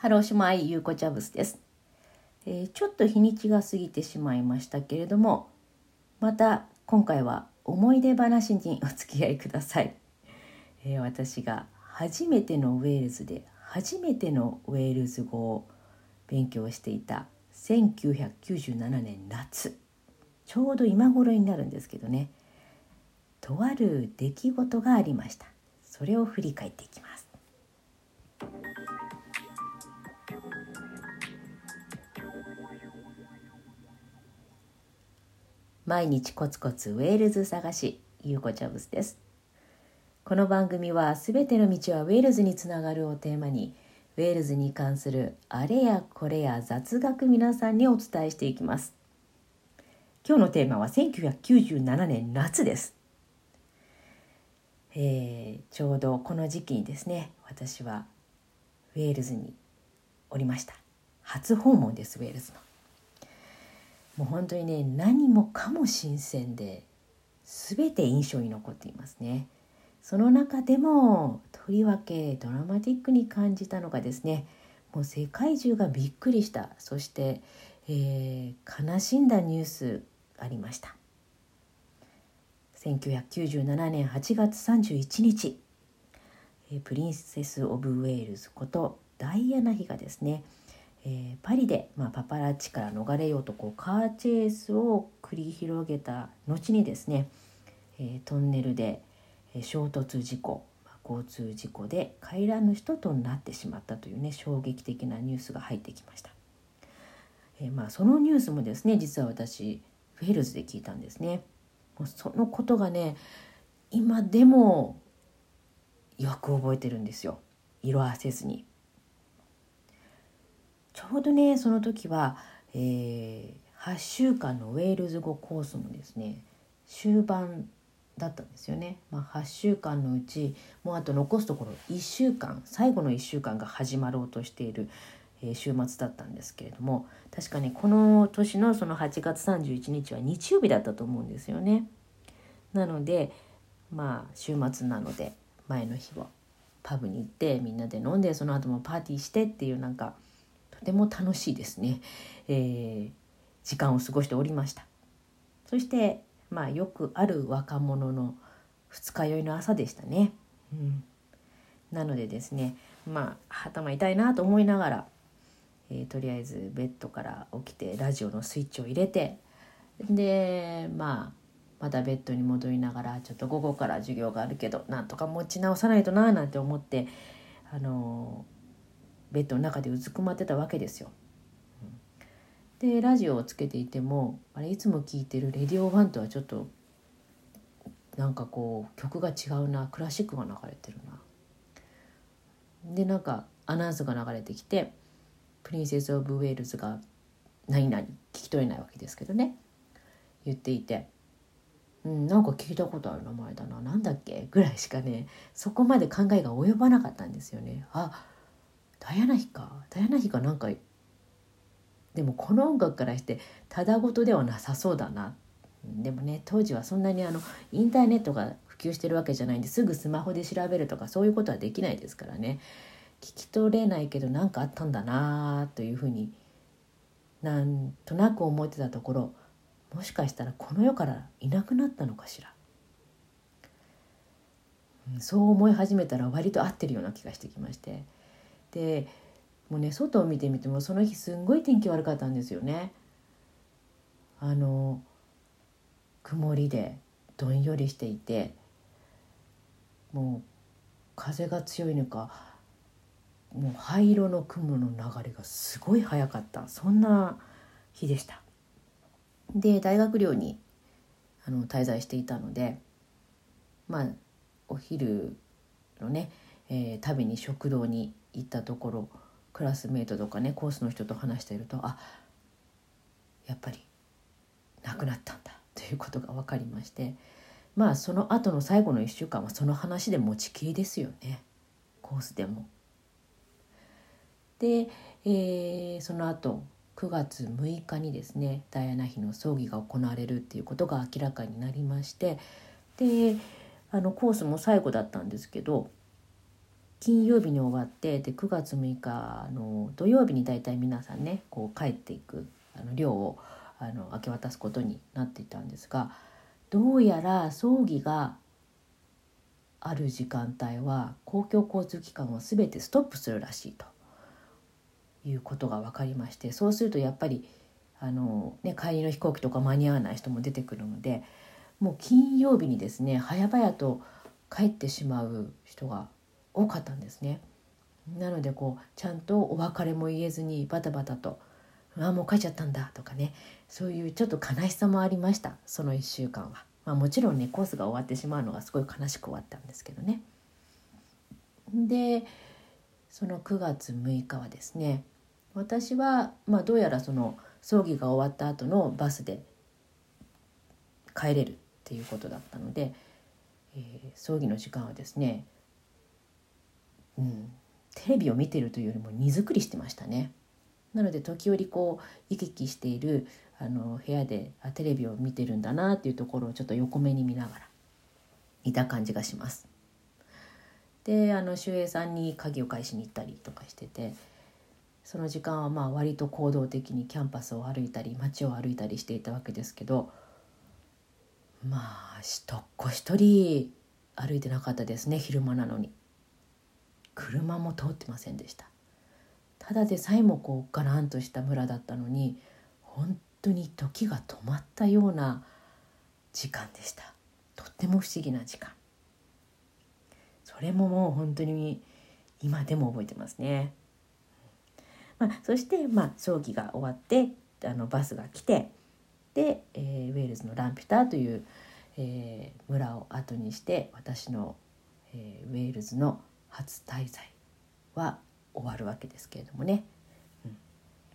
Helo, shwmae ユーコチャブスです、えー、ちょっと日にちが過ぎてしまいましたけれどもまた今回は思い出話にお付き合いください、えー、私が初めてのウェールズで初めてのウェールズ語を勉強していた1997年夏。ちょうど今頃になるんですけどね。とある出来事がありました。それを振り返っていきます。毎日コツコツウェールズ探しゆうこちゃぶすです。この番組はすべての道はウェールズにつながるをテーマにウェールズに関するあれやこれや雑学皆さんにお伝えしていきます。今日のテーマは1997年夏です。えー、ちょうどこの時期にですね私はウェールズにおりました。初訪問ですウェールズの。もう本当にね何もかも新鮮で全て印象に残っていますね。その中でもとりわけドラマティックに感じたのがですねもう世界中がびっくりしたそして、えー、悲しんだニュースありました1997年8月31日プリンセス・オブ・ウェールズことダイアナ妃がですねえー、パリで、まあ、パパラッチから逃れようとこうカーチェイスを繰り広げた後にですね、えー、トンネルで、えー、衝突事故、交通事故で帰らぬ人となってしまったというね衝撃的なニュースが入ってきました。えー、まあ、そのニュースもですね実は私ウェルズで聞いたんですね。もうそのことがね今でもよく覚えてるんですよ色あせずに。ちょうどねその時は、えー、8週間のウェールズ語コースもですね終盤だったんですよね、まあ、8週間のうちもうあと残すところ1週間最後の1週間が始まろうとしている、え、週末だったんですけれども確かにこの年のその8月31日は日曜日だったと思うんですよね。なのでまあ週末なので前の日はパブに行ってみんなで飲んでその後もパーティーしてっていうなんかても楽しいですね、えー、時間を過ごしておりました。そしてまあよくある若者の二日酔いの朝でしたね、うん、なのでですねまあ頭痛いなと思いながら、えー、とりあえずベッドから起きてラジオのスイッチを入れてでまあまだベッドに戻りながらちょっと午後から授業があるけどなんとか持ち直さないとななんて思ってあのーベッドの中でうずくまってたわけですよ。でラジオをつけていてもあれいつも聴いてる「レディオワンとはちょっとなんかこう曲が違うなクラシックが流れてるな。でなんかアナウンスが流れてきて「プリンセス・オブ・ウェールズ」が何々聞き取れないわけですけどね言っていて。うん、なんか聞いたことある名前だな何だっけ？ぐらいしかねそこまで考えが及ばなかったんですよね。あダイアナ妃か。ダイアナ妃がなんか。でもこの音楽からしてただごとではなさそうだな。でもね当時はそんなにあのインターネットが普及してるわけじゃないんですぐスマホで調べるとかそういうことはできないですからね。聞き取れないけど何かあったんだなというふうになんとなく思ってたところもしかしたらこの世からいなくなったのかしら、そう思い始めたら割と合ってるような気がしてきまして。でもうね外を見てみてもその日すんごい天気悪かったんですよね。あの曇りでどんよりしていてもう風が強いのかもう灰色の雲の流れがすごい速かったそんな日でした。で大学寮にあの滞在していたのでまあお昼のね、えー、食べに食堂に行ったところクラスメートとかねコースの人と話しているとあやっぱり亡くなったんだということが分かりましてまあその後の最後の1週間はその話で持ちきりですよねコースでも。で、えー、その後9月6日にですねダイアナ妃の葬儀が行われるっていうことが明らかになりましてであのコースも最後だったんですけど金曜日に終わってで9月6日の土曜日に大体皆さんねこう帰っていくあの量をあの明け渡すことになっていたんですがどうやら葬儀がある時間帯は公共交通機関は全てストップするらしいと。いうことが分かりましてそうするとやっぱりあの、ね、帰りの飛行機とか間に合わない人も出てくるのでもう金曜日にですね早々と帰ってしまう人が多かったんですね。なのでこうちゃんとお別れも言えずにバタバタと「ああもう帰っちゃったんだ」とかねそういうちょっと悲しさもありましたその1週間は。まあ、もちろんねコースが終わってしまうのがすごい悲しく終わったんですけどね。でその9月6日はですね私は、まあ、どうやらその葬儀が終わった後のバスで帰れるっていうことだったので、えー、葬儀の時間はですね、うん、テレビを見てるというよりも荷造りしてましたね。なので時折こう行き来しているあの部屋であテレビを見てるんだなっていうところをちょっと横目に見ながらいた感じがします。であの守衛さんに鍵を返しに行ったりとかしててその時間はまあ割と行動的にキャンパスを歩いたり街を歩いたりしていたわけですけどまあ一っ子一人歩いてなかったですね昼間なのに車も通ってませんでした。ただでさえもこうガランとした村だったのに本当に時が止まったような時間でした。とっても不思議な時間。それももう本当に今でも覚えてますね。まあ、そして、まあ、葬儀が終わってあのバスが来てで、えー、ウェールズのランピュターという、えー、村を後にして私の、えー、ウェールズの初滞在は終わるわけですけれどもね、うん。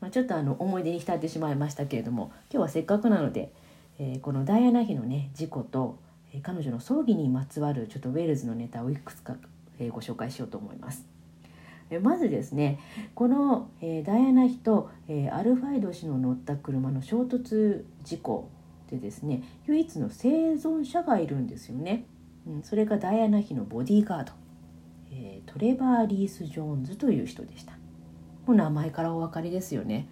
まあ、ちょっとあの思い出に浸ってしまいましたけれども今日はせっかくなので、えー、このダイアナ妃のね事故と、えー、彼女の葬儀にまつわるちょっとウェールズのネタをいくつか、えー、ご紹介しようと思います。まずですねこの、えー、ダイアナ妃と、えー、アルファイド氏の乗った車の衝突事故でですね唯一の生存者がいるんですよね、うん、それがダイアナ妃のボディーガード、えー、トレバー・リース・ジョーンズという人でした。もう名前からお分かりですよね、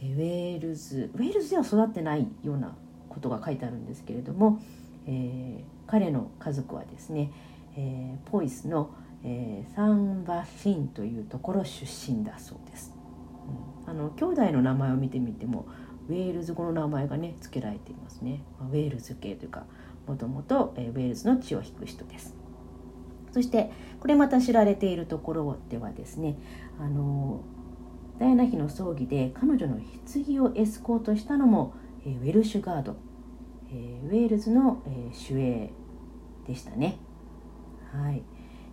えウェールズウェールズでは育ってないようなことが書いてあるんですけれども、え彼の家族はですね、えポイスのえー、サンバシンというところ出身だそうです、うん、あの兄弟の名前を見てみてもウェールズ語の名前がね付けられていますね、まあ、ウェールズ系というかもともとウェールズの血を引く人です。そしてこれまた知られているところではですねあのダイアナ妃の葬儀で彼女の棺をエスコートしたのも、えー、ウェルシュガード、えー、ウェールズの、えー、守衛でしたね。はい。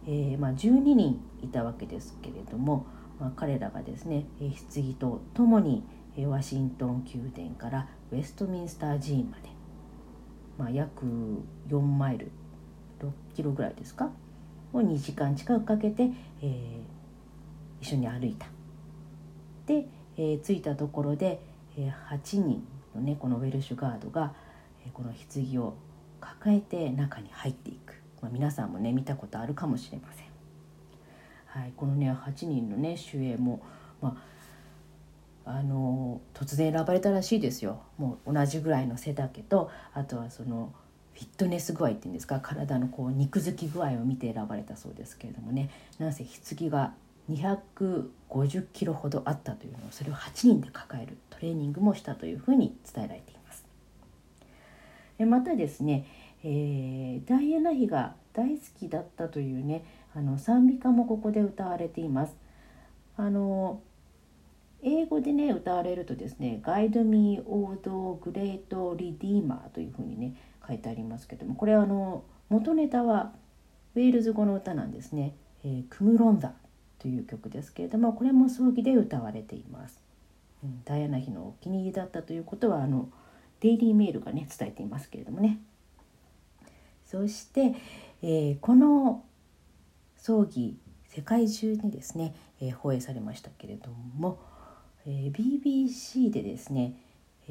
えー、まあ、12人いたわけですけれども、まあ、彼らがですねえ棺とともにえワシントン宮殿からウェストミンスター寺院まで、まあ、約4マイル6キロぐらいですか？を2時間近くかけて、えー、一緒に歩いた。で、えー、着いたところで、えー、8人のねこのウェルシュガードが、えー、この棺を抱えて中に入っていく。まあ、皆さんもね見たことあるかもしれません。はい、このね8人のね主演も、まあ、あの突然選ばれたらしいですよもう同じぐらいの背丈とあとはそのィットネス具合っていうんですか体のこう肉付き具合を見て選ばれたそうですけれどもねなんせ棺が250キロほどあったというのをそれを8人で抱えるトレーニングもしたというふうに伝えられています。またですねえー、ダイアナ妃が大好きだったというねあの賛美歌もここで歌われています。あの英語でね歌われるとですね「ガイド・ミー・オード・グレート・リディーマー」というふうにね書いてありますけどもこれはあの元ネタはウェールズ語の歌なんですね「えー、クムロンザ」という曲ですけれどもこれも葬儀で歌われています。うん、ダイアナ妃のお気に入りだったということはあのデイリーメールがね伝えていますけれどもね。そして、えー、この葬儀世界中にですね、えー、放映されましたけれども、えー、BBC でですね、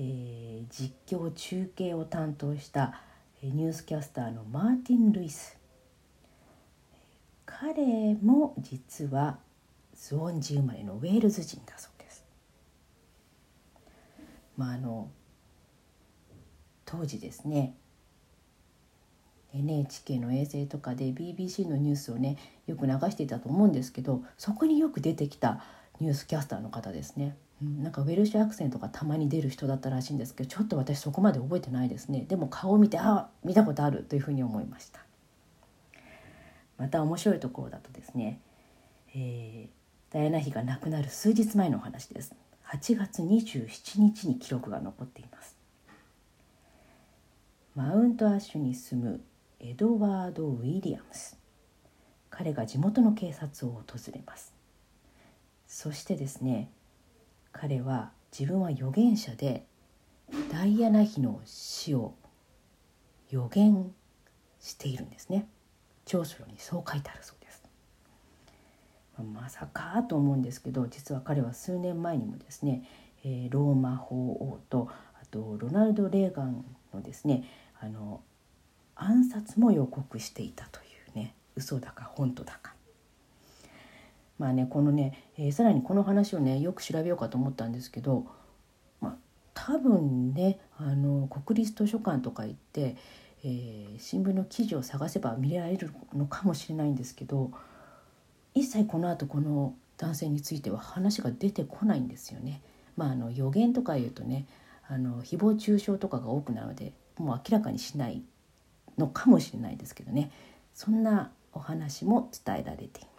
えー、実況中継を担当したニュースキャスターのマーティン・ルイス彼も実はスウォンジ生まれのウェールズ人だそうです。まああの当時ですね NHK の衛星とかで BBC のニュースをねよく流していたと思うんですけどそこによく出てきたニュースキャスターの方ですね。なんかウェルシュアクセントがたまに出る人だったらしいんですけどちょっと私そこまで覚えてないですね。でも顔を見てあ見たことあるというふうに思いました。また面白いところだとですね、えー、ダイアナ妃が亡くなる数日前のお話です。8月27日に記録が残っています。マウントアッシュに住むエドワード・ウィリアムス。彼が地元の警察を訪れます。そしてですね彼は自分は預言者でダイアナ妃の死を予言しているんですね長書にそう書いてあるそうですまさかと思うんですけど実は彼は数年前にもですね、えー、ローマ法王とあとロナルド・レーガンのですねあの暗殺も予告していたというね嘘だか本当だか。まあねこのね、えー、さらにこの話をねよく調べようかと思ったんですけど、まあ、多分ねあの国立図書館とか行って、えー、新聞の記事を探せば見られるのかもしれないんですけど一切この後この男性については話が出てこないんですよね。まあ、あの予言とか言うとねあの誹謗中傷とかが多くなるのでもう明らかにしないのかもしれないですけどねそんなお話も伝えられています。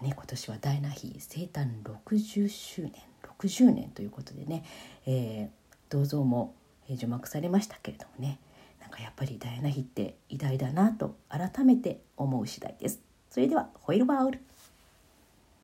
あね、今年はダイナ妃生誕60周年60年ということでね、えー、銅像も除幕されましたけれどもねなんかやっぱりダイアナ妃って偉大だなと改めて思う次第です。それではホイルバール